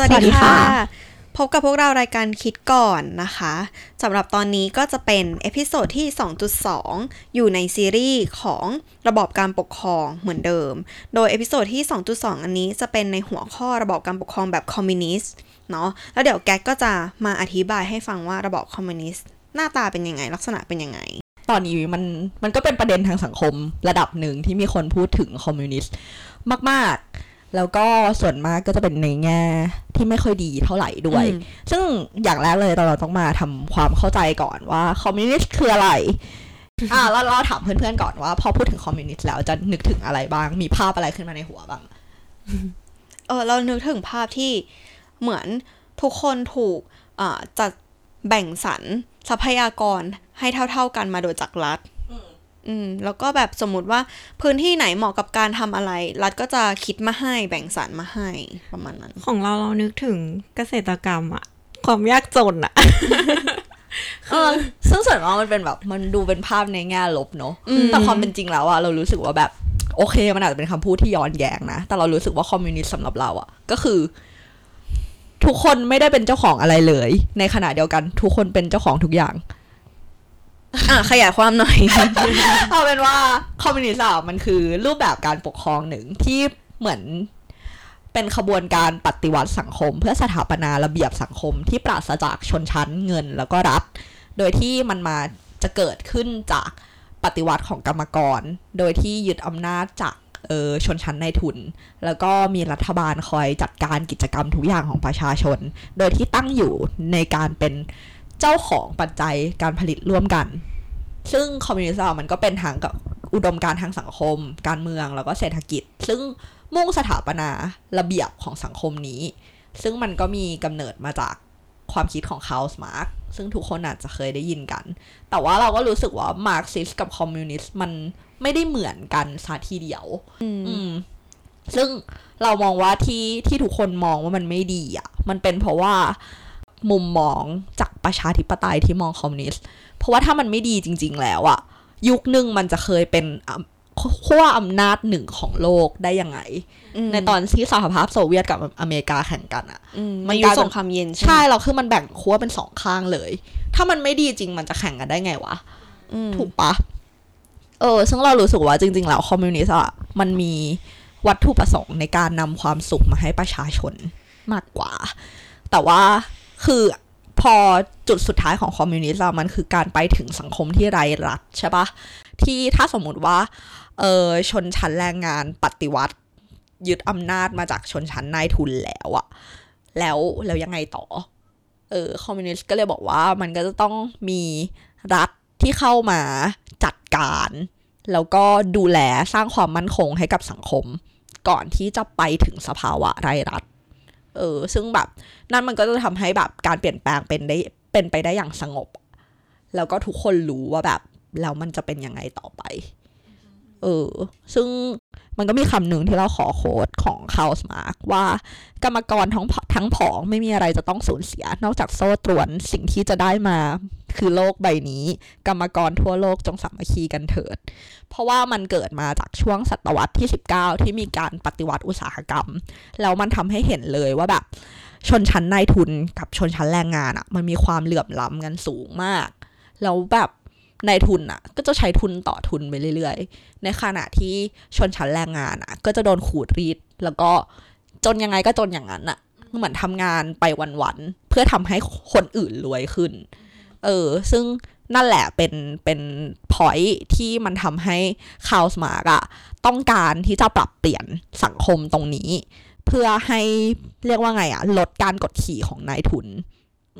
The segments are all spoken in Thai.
สวัสดีค่ะ พบกับพวกเรารายการคิดก่อนนะคะสำหรับตอนนี้ก็จะเป็น episode ที่ 2.2 อยู่ในซีรีส์ของระบอบการปกครองเหมือนเดิม โดย episode ที่ 2.2 อันนี้จะเป็นในหัวข้อระบอบการปกครองแบบคอมมิวนิสต์เนาะแล้วเดี๋ยวแก๊กก็จะมาอธิบายให้ฟังว่าระบอบคอมมิวนิสต์หน้าตาเป็นยังไงลักษณะเป็นยังไงตอนนี้มันมันก็เป็นประเด็นทางสังคมระดับหนึ่งที่มีคนพูดถึงคอมมิวนิสต์มาก ๆ แล้วก็ส่วนมากก็จะเป็นในแง่ที่ไม่ค่อยดีเท่าไหร่ด้วยอืมซึ่งอย่างแรกเลยเราต้องมาทำความเข้าใจก่อนว่าคอมมิวนิสต์คืออะไรอ่าเราเราถามเพื่อนๆก่อนว่า พอพูดถึงคอมมิวนิสต์แล้วจะนึกถึงอะไรบ้าง มีภาพอะไรขึ้นมาในหัวบ้างเออเรานึกถึงภาพที่เหมือนทุกคนถูกอ่าจัดแบ่งสรรทรัพยากรให้เท่า ๆกันมาโดยจากรัฐ อืมแล้วก็แบบสมมติว่าพื้นที่ไหนเหมาะกับการทำอะไร รัฐก็จะคิดมาให้แบ่งสรรมาให้ประมาณนั้น ของเราเรานึกถึงเกษตรกรรมอะความยากจนอะ เออซึ่งส่วนมากมันเป็นแบบ มันดูเป็นภาพในแง่ลบเนอะอืม แต่ความเป็นจริงแล้วอะเรารู้สึกว่าแบบ โอเค มันอาจจะเป็นคำพูดที่ย้อนแย้งนะ แต่เรารู้สึกว่าคอมมิวนิสต์สำหรับเราอะก็คือ ทุกคนไม่ได้เป็นเจ้าของอะไรเลย ในขณะเดียวกัน ทุกคนเป็นเจ้าของทุกอย่าง อะขยายความหน่อย เอาเป็นว่าคอมมิวนิสต์อะมันคือรูปแบบการปกครองหนึ่งที่เหมือนเป็นขบวนการปฏิวัติสังคม เพื่อสถาปนาระเบียบสังคมที่ปราศจากชนชั้นเงินแล้วก็รัฐ โดยที่มันมาจะเกิดขึ้นจากปฏิวัติของกรรมกร โดยที่ยึดอำนาจจากเออชนชั้นในทุน แล้วก็มีรัฐบาลคอยจัดการกิจกรรมทุกอย่างของประชาชน โดยที่ตั้งอยู่ในการเป็น เจ้าของปัจจัยการผลิตร่วมกัน ซึ่งคอมมิวนิสต์อะมันก็เป็นทางกับอุดมการณ์ทางสังคม การเมืองแล้วก็เศรษฐกิจ ซึ่งมุ่งสถาปนาระเบียบของสังคมนี้ ซึ่งมันก็มีกำเนิดมาจากความคิดของคาร์ลมาร์กซ์ซึ่งทุกคนอาจจะเคยได้ยินกัน แต่ว่าเราก็รู้สึกว่ามาร์กซิสกับคอมมิวนิสต์มันไม่ได้เหมือนกันซะทีเดียว อืม ซึ่งเรามองว่าที่ที่ทุกคนมองว่ามันไม่ดีอะ มันเป็นเพราะว่า มุมมองจากประชาธิปไตยที่มองคอมมิวนิสต์เพราะว่าถ้ามันไม่ดีจริง ๆ แล้วอะยุคหนึ่งมันจะเคยเป็นอะขั้วอำนาจหนึ่งของโลกได้ยังไง ในตอนที่สหภาพโซเวียตกับอเมริกาแข่งกันอะอืมมัมันนยุคกลายเป็นสงครามเย็นใช่ไหมใช่เราคือมันแบ่งขั้วเป็นสองข้างเลย ถ้ามันไม่ดีจริงมันจะแข่งกันได้ไงวะอืมถูกปะเออ ซึ่งเรารู้สึกว่าจริง ๆ แล้วคอมมิวนิสต์อะมันมีวัตถุประสงค์ในการนำความสุขมาให้ประชาชนมากกว่า แต่ว่า คือพอจุดสุดท้ายของคอมมิวนิสต์อะมันคือการไปถึงสังคมที่ไร้รัฐใช่ปะที่ถ้าสมมุติว่าเออชนชั้นแรงงานปฏิวัติ ยึดอำนาจมาจากชนชั้นนายทุนแล้วอะแล้วแล้วยังไงต่อเออคอมมิวนิสต์ก็เลยบอกว่ามันก็จะต้องมีรัฐที่เข้ามาจัดการ แล้วก็ดูแลสร้างความมั่นคงให้กับสังคม ก่อนที่จะไปถึงสภาวะไร้รัฐ เออ ซึ่งแบบนั่นมันก็จะทำให้แบบการเปลี่ยนแปลงเป็นได้เป็นไปได้อย่างสงบ แล้วก็ทุกคนรู้ว่าแบบแล้วมันจะเป็นยังไงต่อไป เออ ซึ่ง มันก็มีคำหนึ่งที่เราขอโค้ดของคา l สมาร์กว่ากรรมกรทั้งผทั้งผองไม่มีอะไรจะต้องสูญเสีย นอกจากโซ่ตรวนสิ่งที่จะได้มาคือโลกใบนี้ กรรมกรทั่วโลกจงสามัคคีกันเถิด เพราะว่ามันเกิดมาจากช่วงศตวรรษที่ 19 ที่มีการปฏิวัติอุตสาหกรรม แล้วมันทำให้เห็นเลยว่าแบบชนชั้นนายทุนกับชนชั้นแรงงานอะ่ะ มันมีความเหลื่อมล้ำกันสูงมาก แล้วแบบ นายทุนอะ่ะ ก็จะใช้ทุนต่อทุนไปเรื่อยๆ ในขณะที่ชนชั้นแรงงานอะ่ะ ก็จะโดนขูดรีด แล้วก็จนยังไงก็จนอย่างนั้นอะ่ะ เหมือนทำงานไปวันๆ เพื่อทำให้คนอื่นรวยขึ้น เออ ซึ่งนั่นแหละเป็นเป็นพอยที่มันทำให้คา l สมาร์กอะต้องการที่จะปรับเปลี่ยนสังคมตรงนี้ เพื่อให้เรียกว่าไงอะลดการกดขี่ของนายทุน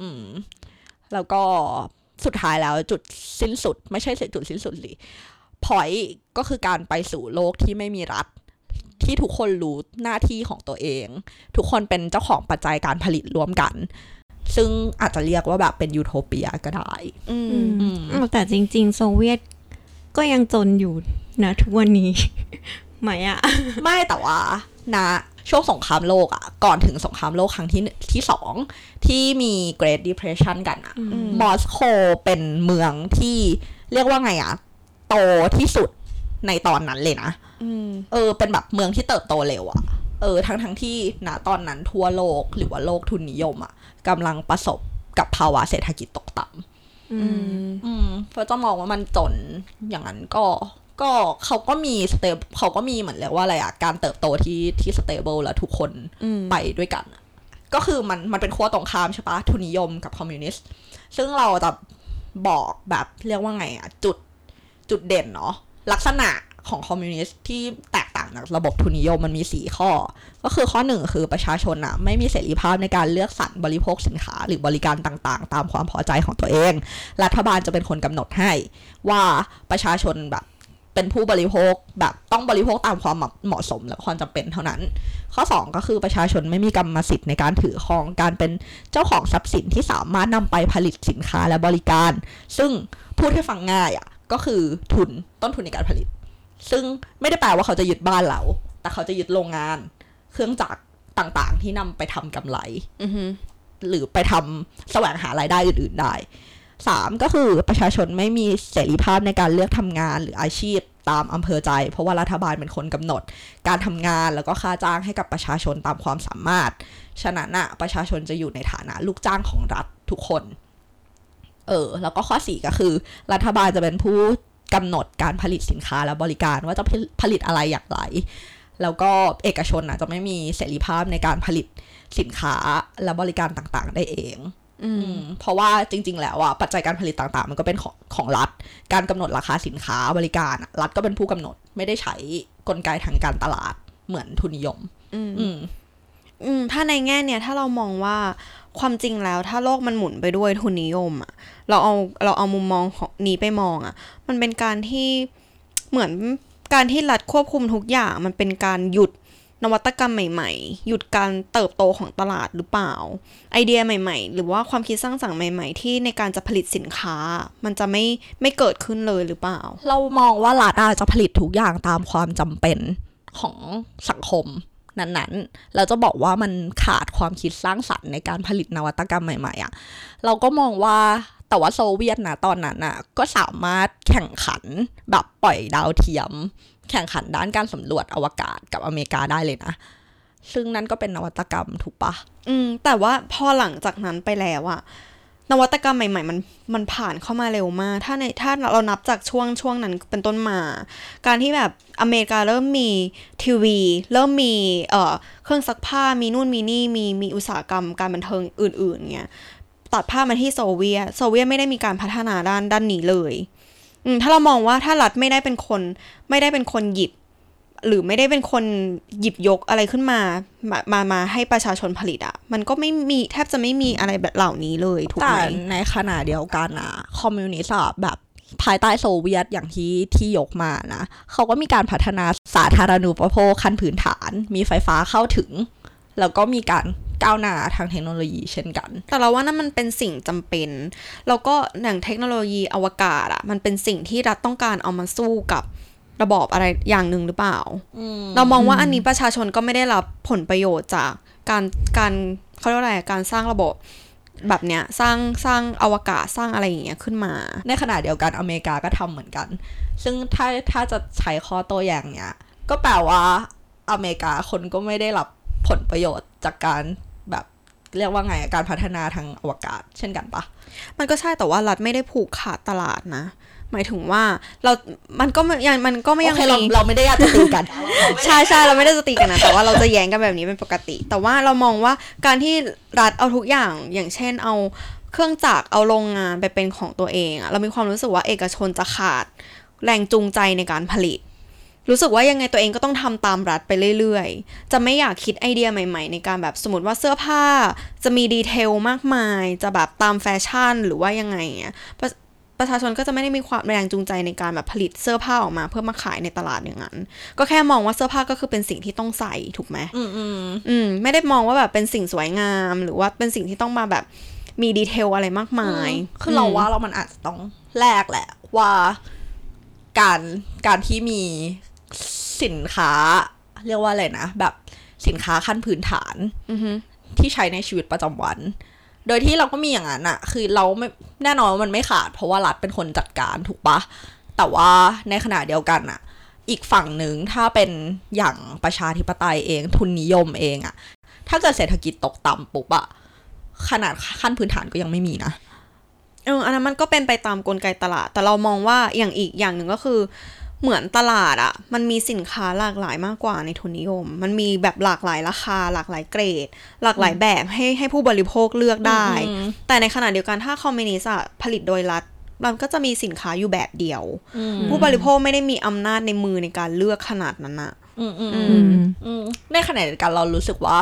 อืม แล้วก็ สุดท้ายแล้วจุดสิ้นสุด ไม่ใช่จุดสิ้นสุดสิพอยก็คือการไปสู่โลกที่ไม่มีรัฐ ที่ทุกคนรู้หน้าที่ของตัวเอง ทุกคนเป็นเจ้าของปัจจัยการผลิตร่วมกัน ซึ่งอาจจะเรียกว่าแบบเป็นยูโทเปียก็ได้อืมอืมอ้าวแต่จริง ๆ โซเวียตก็ยังจนอยู่นะทุกวันนี้ไหมอะไม่แต่ว่านะ ช่วงสงครามโลกอะก่อนถึงสงครามโลกครั้งที่หนึ่งที่สองที่มี Great Depression กันอะอืมมอสโกเป็นเมืองที่เรียกว่าไงอะโตที่สุดในตอนนั้นเลยนะอืมเออ เป็นแบบเมืองที่เติบโตเร็วอะเออ ทั้งทั้งที่ณตอนนั้นทั่วโลกหรือว่าโลกทุนนิยมอะกำลังประสบกับภาวะเศรษฐกิจตกต่ำอืม อืมเพราะจะมองว่ามันจนอย่างนั้นก็ ก็เขาก็มี sta- เขาก็มีเหมือนเรียกว่าอะไรอะการเติบโตที่ที่ stable แล้วทุกคนไปด้วยกัน ก็คือมันมันเป็นขั้วตรงข้ามใช่ปะทุนนิยมกับคอมมิวนิสต์ซึ่งเราจะบอกแบบเรียกว่าไงอะจุดจุดเด่นเนาะลักษณะของคอมมิวนิสต์ที่แตกต่างจากระบบทุนนิยมมันมีสี่ข้อ ก็คือข้อหนึ่งคือประชาชนอะไม่มีเสรีภาพในการเลือกสรรบริโภคสินค้า หรือบริการต่างๆ ตามความพอใจของตัวเอง รัฐบาลจะเป็นคนกำหนดให้ว่าประชาชนแบบ เป็นผู้บริโภคแบบต้องบริโภคตามความเหมาะสมและความจำเป็นเท่านั้น ข้อ 2 ก็คือประชาชนไม่มีกรรมสิทธิ์ในการถือครองการเป็นเจ้าของทรัพย์สินที่สามารถนำไปผลิตสินค้าและบริการ ซึ่งพูดให้ฟังง่ายอะ่ะก็คือทุนต้นทุนในการผลิต ซึ่งไม่ได้แปลว่าเขาจะยึดบ้านเรา แต่เขาจะยึดโรงงาน เครื่องจักรต่างๆ ที่นำไปทำกำไรอือฮึหรือไปทำแสวงหารายได้อื่น ๆ ได้ สามก็คือประชาชนไม่มีเสรีภาพในการเลือกทำงานหรืออาชีพตามอำเภอใจ เพราะว่ารัฐบาลเป็นคนกำหนด การทำงานแล้วก็ค่าจ้างให้กับประชาชนตามความสามารถ ฉะนั้นอะประชาชนจะอยู่ในฐานะลูกจ้างของรัฐทุกคน เออ แล้วก็ข้อสี่ก็คือ รัฐบาลจะเป็นผู้กำหนดการผลิตสินค้าและบริการว่าจะผลิตอะไรอย่างไร แล้วก็เอกชนอะจะไม่มีเสรีภาพในการผลิตสินค้าและบริการต่างๆ ได้เอง อือืมมเพราะว่าจริง ๆ แล้วอะปัจจัยการผลิตต่างๆ มันก็เป็นของของรัฐ การกำหนดราคาสินค้าบริการอะรัฐก็เป็นผู้กำหนดไม่ได้ใช้กลไกทางการตลาดเหมือนทุนนิยมอืมอืมอืมถ้าในแง่เนี่ยถ้าเรามองว่าความจริงแล้วถ้าโลกมันหมุนไปด้วยทุนนิยมอะเราเอาเราเอามุมมองของนี้ไปมองอะมันเป็นการที่เหมือนการที่รัฐควบคุมทุกอย่าง มันเป็นการหยุด นวัตกรรมใหม่ๆ หยุดการเติบโตของตลาดหรือเปล่า ไอเดียใหม่ๆ หรือว่าความคิดสร้างสรรค์ใหม่ ๆ ที่ในการจะผลิตสินค้า มันจะไม่ไม่เกิดขึ้นเลยหรือเปล่า เรามองว่ารัฐอาจจะผลิตทุกอย่างตามความจำเป็นของสังคมนั้นๆ เราจะบอกว่ามันขาดความคิดสร้างสรรค์ในการผลิตนวัตกรรมใหม่ๆอะ่ะ เราก็มองว่าแต่ว่าโซเวียตนะตอนนั้นอะก็สามารถแข่งขันแบบปล่อยดาวเทียม แข่งขันด้านการสำรวจอวกาศกับอเมริกาได้เลยนะ ซึ่งนั่นก็เป็นนวัตกรรมถูกปะอืม แต่ว่าพอหลังจากนั้นไปแล้วอะนวัตกรรมใหม่ๆมันมันผ่านเข้ามาเร็วมาก ถ้าในถ้าเรานับจากช่วงช่วงนั้นเป็นต้นมา การที่แบบอเมริกาเริ่มมีทีวี เริ่มมีเอ่อเครื่องซักผ้ามีนู่นมีนี่มีมีอุตสาหกรรมการบันเทิงอื่นๆเงี้ยตัดภาพมาที่โซเวียตโซเวียตไม่ได้มีการพัฒนาด้านด้านนี้เลย ถ้าเรามองว่าถ้ารัฐไม่ได้เป็นคน ไม่ได้เป็นคนหยิบ หรือไม่ได้เป็นคนหยิบยกอะไรขึ้นมา มามามาให้ประชาชนผลิตอะ่ะมันก็ไม่มีแทบจะไม่มีอะไรแบบเหล่านี้เลยถูกแต่ไหมในขณะเดียวกันนะคอมมิวนิสต์แบบภายใต้โซเวียตอย่างที่ที่ยกมานะ เขาก็มีการพัฒนาสาธารณูปโภคขั้นพื้นฐาน มีไฟฟ้าเข้าถึง แล้วก็มีการ ก้าวหน้าทางเทคโนโลยีเช่นกัน แต่เราว่านั่นมันเป็นสิ่งจำเป็น แล้วก็อย่างเทคโนโลยีอวกาศอะ่ะมันเป็นสิ่งที่รัฐต้องการเอามาสู้กับระบอบอะไรอย่างหนึ่งหรือเปล่า เรามองว่าอันนี้ประชาชนก็ไม่ได้รับผลประโยชน์จากการการเขาเรียกว่าอะไรการสร้างระบบแบบเนี้ยสร้างสร้างอวกาศสร้างอะไรอย่างเงี้ยขึ้นมา ในขณะเดียวกันอเมริกาก็ทำเหมือนกัน ซึ่งถ้าถ้าจะใช้ข้อโต้แย้งเนี้ยก็แปลว่าอเมริกาคนก็ไม่ได้รับผลประโยชน์จากการแบบ เรียกว่าไงอะการพัฒนาทางอวกาศ เช่นกันปะมันก็ใช่แต่ว่ารัฐไม่ได้ผูกขาดตลาดนะ หมายถึงว่าเรา มันก็ไม่ยังมันก็ไม่โอยังเคเรามีเราไม่ได้อยากจะตีกัน ใช่ใช่เราไม่ได้จะตีกันนะแต่ว่าเราจะแย้งกันแบบนี้เป็นปกติ แต่ว่าเรามองว่าการที่รัฐเอาทุกอย่างอย่างเช่นเอาเครื่องจักรเอาโรงงานไปเป็นของตัวเองอะเรามีความรู้สึกว่าเอกชนจะขาดแรงจูงใจในการผลิต รู้สึกว่ายังไงตัวเองก็ต้องทำตามรัฐไปเรื่อยๆ จะไม่อยากคิดไอเดียใหม่ๆ ในการแบบสมมติว่าเสื้อผ้า จะมีดีเทลมากมาย จะแบบตามแฟชั่นหรือว่ายังไงเงี้ยประประชาชนก็จะไม่ได้มีความแรงจูงใจในการแบบผลิตเสื้อผ้าออกมาเพื่อมาขายในตลาดอย่างนั้น ก็แค่มองว่าเสื้อผ้าก็คือเป็นสิ่งที่ต้องใส่ถูกไหมอืมอืมอืมไม่ได้มองว่าแบบเป็นสิ่งสวยงาม หรือว่าเป็นสิ่งที่ต้องมาแบบมีดีเทลอะไรมากมาย คือเราว่าเรามันอาจจะต้องแลกแหละว่า การการที่มี สินค้า เรียกว่าอะไรนะ แบบสินค้าขั้นพื้นฐานอือฮึที่ใช้ในชีวิตประจำวัน โดยที่เราก็มีอย่างนั้นอะคือเราไม่แน่นอนว่ามันไม่ขาด เพราะว่ารัฐเป็นคนจัดการถูกปะ แต่ว่าในขณะเดียวกันอะอีกฝั่งหนึ่งถ้าเป็นอย่างประชาธิปไตยเองทุนนิยมเองอะถ้าเกิดเศรษฐกิจตกต่ำปุ๊บอะขนาดขั้นพื้นฐานก็ยังไม่มีนะเอออันนั้นมันก็เป็นไปตามกลไกตลาด แต่เรามองว่าอย่างอีกอย่างหนึ่งก็คือ เหมือนตลาดอะมันมีสินค้าหลากหลายมากกว่าในทุนนิยม มันมีแบบหลากหลายราคา หลากหลายเกรด หลากหลายแบบให้ให้ผู้บริโภคเลือกได้อืมแต่ในขณะเดียวกันถ้าคอมมิวนิสต์อะผลิตโดยรัฐมันก็จะมีสินค้าอยู่แบบเดียว ผู้บริโภคไม่ได้มีอำนาจในมือในการเลือกขนาดนั้นอะอืมอืมอือืมอืมอืมในขณะเดียวกันเรารู้สึกว่า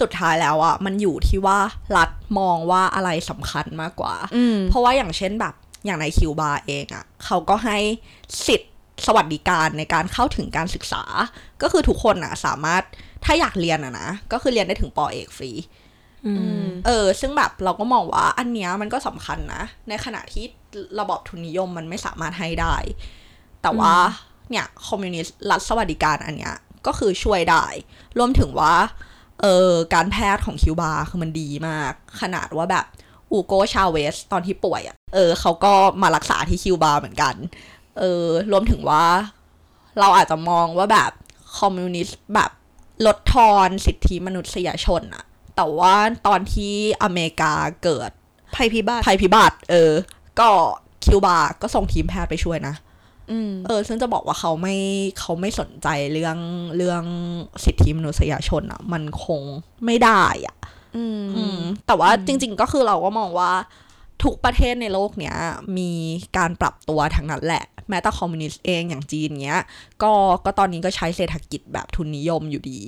สุดท้ายแล้วอะมันอยู่ที่ว่ารัฐมองว่าอะไรสำคัญมากกว่าอืมเพราะว่าอย่างเช่นแบบอย่างในคิวบาเองอะ่ะเขาก็ให้สิทธิ์ สวัสดิการในการเข้าถึงการศึกษา ก็คือทุกคนอะ่ะสามารถถ้าอยากเรียนอะนะ ก็คือเรียนได้ถึงปอเอกฟรีอืมเออ ซึ่งแบบเราก็มองว่าอันเนี้ยมันก็สำคัญนะ ในขณะที่ระบอบทุนนิยมมันไม่สามารถให้ได้ แต่ว่าเนี่ยคอมมิวนิสต์รัฐสวัสดิการอันเนี้ยก็คือช่วยได้ รวมถึงว่าเออการแพทย์ของคิวบาคือมันดีมาก ขนาดว่าแบบอูโกชาเวสตอนที่ป่วยอะ่ะ เออเขาก็มารักษาที่คิวบาเหมือนกัน เออรวมถึงว่า เราอาจจะมองว่าแบบคอมมิวนิสต์แบบลดทอนสิทธิมนุษยชนอะแต่ว่าตอนที่อเมริกาเกิดภัยพิบัติภัยพิบัติ เออ ก็คิวบาก็ส่งทีมแพทย์ไปช่วยนะอืมเออ ซึ่งจะบอกว่าเขาไม่เขาไม่สนใจเรื่องเรื่องสิทธิมนุษยชนอะมันคงไม่ได้อะอืมอืมแต่ว่าจริง ๆ ก็คือเราก็มองว่า ทุกประเทศในโลกเนี้ย มีการปรับตัวทั้งนั้นแหละ แม้แต่คอมมิวนิสต์เองอย่างจีนเนี้ยก็ก็ตอนนี้ก็ใช้เศรษฐกิจแบบทุนนิยมอยู่ดี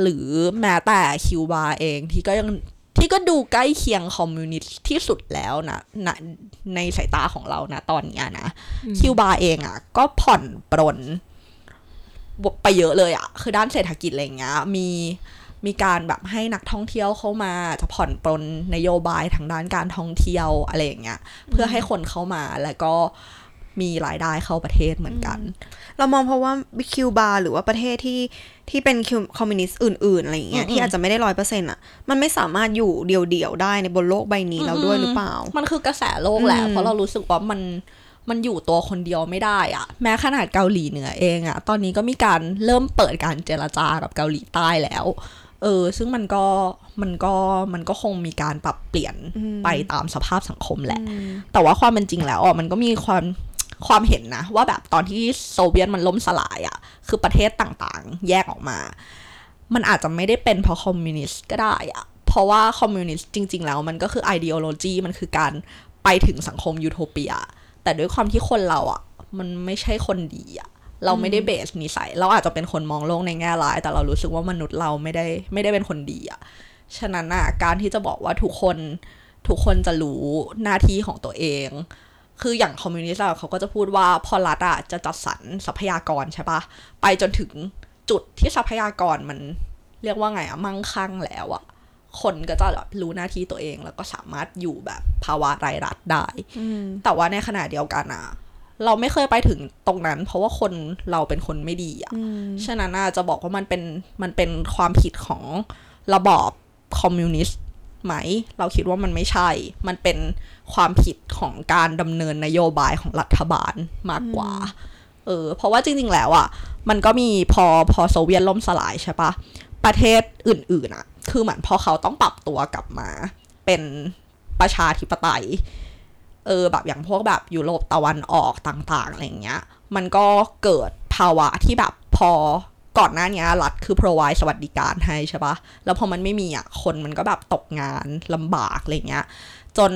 หรือแม้แต่คิวบาเองที่ก็ยังที่ก็ดูใกล้เคียงคอมมิวนิสต์ที่สุดแล้วนะณในสายตาของเรานะตอนเนี้ยนะคิวบาเองอะ่ะ ก็ผ่อนปรนไปเยอะเลยอะ่ะ คือด้านเศรษฐกิจอะไรเงี้ยมีมีการแบบให้นักท่องเที่ยวเข้ามาจะผ่อนปรนนโยบายทางด้านการท่องเที่ยวอะไรอย่างเงี้ยเพื่อให้คนเข้ามาแล้วก็ มีรายได้เข้าประเทศเหมือนกัน เรามองเพราะว่าคิวบาหรือว่าประเทศที่ที่เป็นคิวคอมมิวนิสต์อื่น ๆ อะไรอย่างเงี้ยอืมที่อาจจะไม่ได้ร้อยเปอร์เซ็นต์อะ มันไม่สามารถอยู่เดี่ยวๆได้ในบนโลกใบนี้แล้วด้วยหรือเปล่า มันคือกระแสโลกแหละอืมเพราะเรารู้สึกว่ามันมันอยู่ตัวคนเดียวไม่ได้อะแม้ขนาดเกาหลีเหนือเองอะตอนนี้ก็มีการเริ่มเปิดการเจรจากับเกาหลีใต้แล้วเออซึ่งมันก็มันก็มันก็คงมีการปรับเปลี่ยนไปตามสภาพสังคมแหละ แต่ว่าความเป็นจริงแล้วอะมันก็มีความ ความเห็นนะ ว่าแบบตอนที่โซเวียตมันล่มสลายอะ คือประเทศต่างๆ แยกออกมา มันอาจจะไม่ได้เป็นเพราะคอมมิวนิสต์ก็ได้อะ เพราะว่าคอมมิวนิสต์จริง ๆ แล้วมันก็คือ ideology มันคือการไปถึงสังคมยูโทเปีย แต่ด้วยความที่คนเราอะ มันไม่ใช่คนดีอะเราไม่ได้เบสนิสัย เราอาจจะเป็นคนมองโลกในแง่ร้าย แต่เรารู้สึกว่ามนุษย์เราไม่ได้ไม่ได้เป็นคนดีอะฉะนั้นอะการที่จะบอกว่าทุกคนทุกคนจะรู้หน้าที่ของตัวเอง คืออย่างคอมมิวนิสต์อะเขาก็จะพูดว่าพอรัฐอะจะจัดสรรทรัพยากรใช่ปะไปจนถึงจุดที่ทรัพยากรมันเรียกว่าไงอะมั่งคั่งแล้วอะคนก็จะแบบรู้หน้าที่ตัวเองแล้วก็สามารถอยู่แบบภาวะไร้รัฐได้แต่ว่าในขณะเดียวกันอะเราไม่เคยไปถึงตรงนั้น เพราะว่าคนเราเป็นคนไม่ดีอะฉะนั้นน่าจะบอกว่ามันเป็นมันเป็นความผิดของระบอบคอมมิวนิสต์ ไหม เราคิดว่ามันไม่ใช่ มันเป็นความผิดของการดำเนินนโยบายของรัฐบาลมากกว่า เออ เพราะว่าจริง ๆ แล้วอะ มันก็มีพอพอโซเวียตล่มสลายใช่ปะ ประเทศอื่น ๆอะ คือเหมือนพอเขาต้องปรับตัวกลับมา เป็นประชาธิปไตย เออ แบบอย่างพวกแบบยุโรปตะวันออกต่าง ๆ อะไรอย่างเงี้ย มันก็เกิดภาวะที่แบบพอ ก่อนหน้านี้รัฐคือ provide สวัสดิการให้ใช่ปะแล้วพอมันไม่มีอะ คนมันก็แบบตกงานลำบากอะไรเงี้ย จน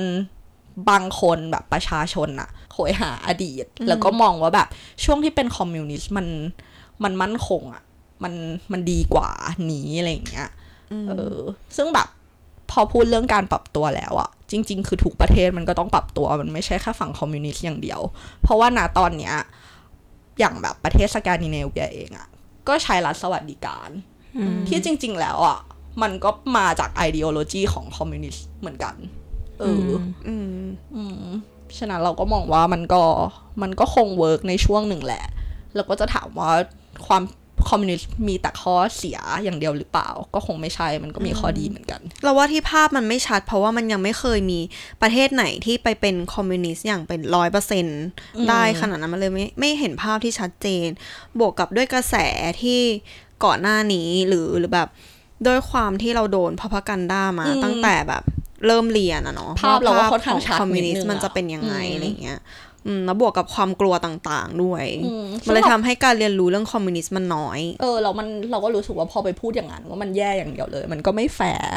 บางคนแบบประชาชนอะโหยหาอดีต แล้วก็มองว่าแบบช่วงที่เป็นคอมมิวนิสต์มันมันมั่นคงอะมันมันดีกว่านี้อะไรอย่างเงี้ยเออ ซึ่งแบบพอพูดเรื่องการปรับตัวแล้วอะจริง ๆ คือทุกประเทศมันก็ต้องปรับตัวมันไม่ใช่แค่ฝั่งคอมมิวนิสต์อย่างเดียว เพราะว่าณตอนเนี้ยอย่างแบบประเทศสแกนดิเนเวียเองอะ ก็ใช้รัฐสวัสดิการอืมที่จริง ๆ แล้วอะ มันก็มาจาก ideology ของคอมมิวนิสต์เหมือนกันเอออ อืม อืม ฉะนั้นเราก็มองว่ามันก็มันก็คง work ในช่วงหนึ่งแหละ แล้วก็จะถามว่าความ คอมมิวนิสต์มีแต่ข้อเสียอย่างเดียวหรือเปล่า ก็คงไม่ใช่มันก็มีข้อดีเหมือนกัน เราว่าที่ภาพมันไม่ชัด เพราะว่ามันยังไม่เคยมีประเทศไหนที่ไปเป็นคอมมิวนิสต์อย่างเป็นร้อยเปอร์เซ็นต์ได้ขนาดนั้นมันเลยไม่ไม่เห็นภาพที่ชัดเจน บวกกับด้วยกระแสที่ก่อนหน้านี้หรือหรือแบบด้วยความที่เราโดนพ r o พกันด้ามาอืมตั้งแต่แบบเริ่มเรียนอะเนาะภาพเราก็ค่อนข้างชัดนิดนึงอะคอมมิวนิสต์มันจะเป็นยังไงอืมอะไรเงี้ยอืม แล้วบวกกับความกลัวต่างๆ ด้วยอืมมันเลยทำให้การเรียนรู้เรื่องคอมมิวนิสต์มันน้อย เออเรามันเราก็รู้สึกว่าพอไปพูดอย่างนั้นว่ามันแย่อย่างเดียวเลย มันก็ไม่แฟร์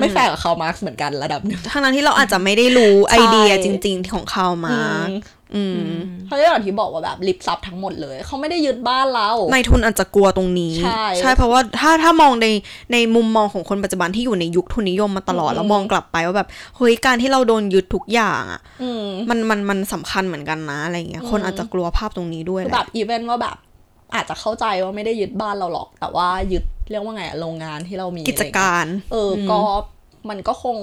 ไม่แฟร์กับคาร์ลมาร์กซ์เหมือนกันระดับหนึ่งทั้งนั้นที่เราอาจจะไม่ได้รู้ไอเดียจริง ๆ ของคาร์ลมาร์กซ์อืมเขาอย่างที่บอกว่าแบบริบทรัพย์ทั้งหมดเลย เขาไม่ได้ยึดบ้านเรานายทุนอาจจะกลัวตรงนี้ใช่เพราะว่าถ้าถ้ามองในในมุมมองของคนปัจจุบันที่อยู่ในยุคทุนนิยมมาตลอดอืมแล้วมองกลับไปว่าแบบเฮ้ยการที่เราโดนยึดทุกอย่างอะอืมมันมันมันสำคัญเหมือนกันนะอะไรเงี้ยคนอาจจะกลัวภาพตรงนี้ด้วยคือแหแบละบอีเวนต์ว่าแบบอาจจะเข้าใจว่าไม่ได้ยึดบ้านเราหรอก แต่ว่ายึด เรียกว่าไงอะโรงงานที่เรามีกิจการเอออก็มันก็คง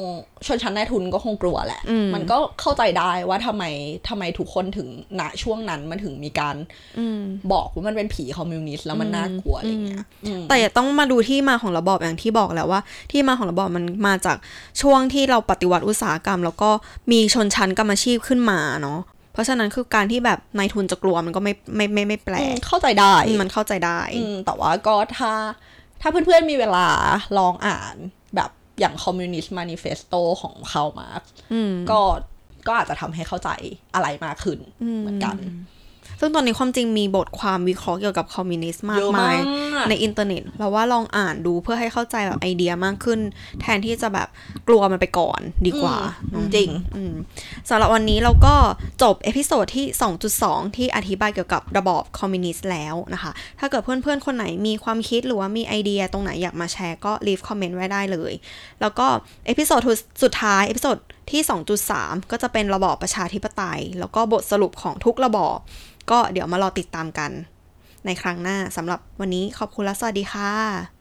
ชนชั้นนายทุนก็คงกลัวแหละอืมมันก็เข้าใจได้ว่าทำไมทำไมทุกคนถึงณช่วงนั้นมันถึงมีการอืมบอกว่ามันเป็นผีคอมมิวนิสต์แล้วมันน่ากลัวอะไรเงี้ยอืมแต่อย่าต้องมาดูที่มาของระบอบอย่างที่บอกแล้วว่า ที่มาของระบอบมันมาจากช่วงที่เราปฏิวัติอุตสาหกรรม แล้วก็มีชนชั้นกรรมอาชีพขึ้นมาเนาะเพราะฉะนั้นคือการที่แบบนายทุนจะกลัวมันก็ไม่ไม่ไม่ไม่แปลกอืมเข้าใจได้อืมมันเข้าใจได้อืมแต่ว่าก็ถ้า ถ้าเพื่อนๆมีเวลาลองอ่านแบบอย่างคอมมิวนิสต์ Manifesto ของคาร์ลมาร์กซ์อืมก็ก็อาจจะทำให้เข้าใจอะไรมากขึ้นเหมือนกัน ซึ่งตอนนี้ความจริงมีบทความวิเคราะห์เกี่ยวกับคอมมิวนิสต์มากเยอะมากมายในอินเทอร์เน็ตเราว่าลองอ่านดูเพื่อให้เข้าใจแบบไอเดียมากขึ้น แทนที่จะแบบกลัวมันไปก่อนดีกว่าอืมเนอะจริงอืมสำหรับวันนี้เราก็จบ episode ที่ 2.2 ที่อธิบายเกี่ยวกับระบอบคอมมิวนิสต์แล้วนะคะ ถ้าเกิดเพื่อนๆ คนไหนมีความคิดหรือว่ามีไอเดียตรงไหนอยากมาแชร์ก็ leave comment ไว้ได้เลย แล้วก็ episode สุดท้าย episode ที่ 2.3 ก็จะเป็นระบอบประชาธิปไตย แล้วก็บทสรุปของทุกระบอบ ก็เดี๋ยวมารอติดตามกัน ในครั้งหน้าสำหรับวันนี้ขอบคุณและสวัสดีค่ะ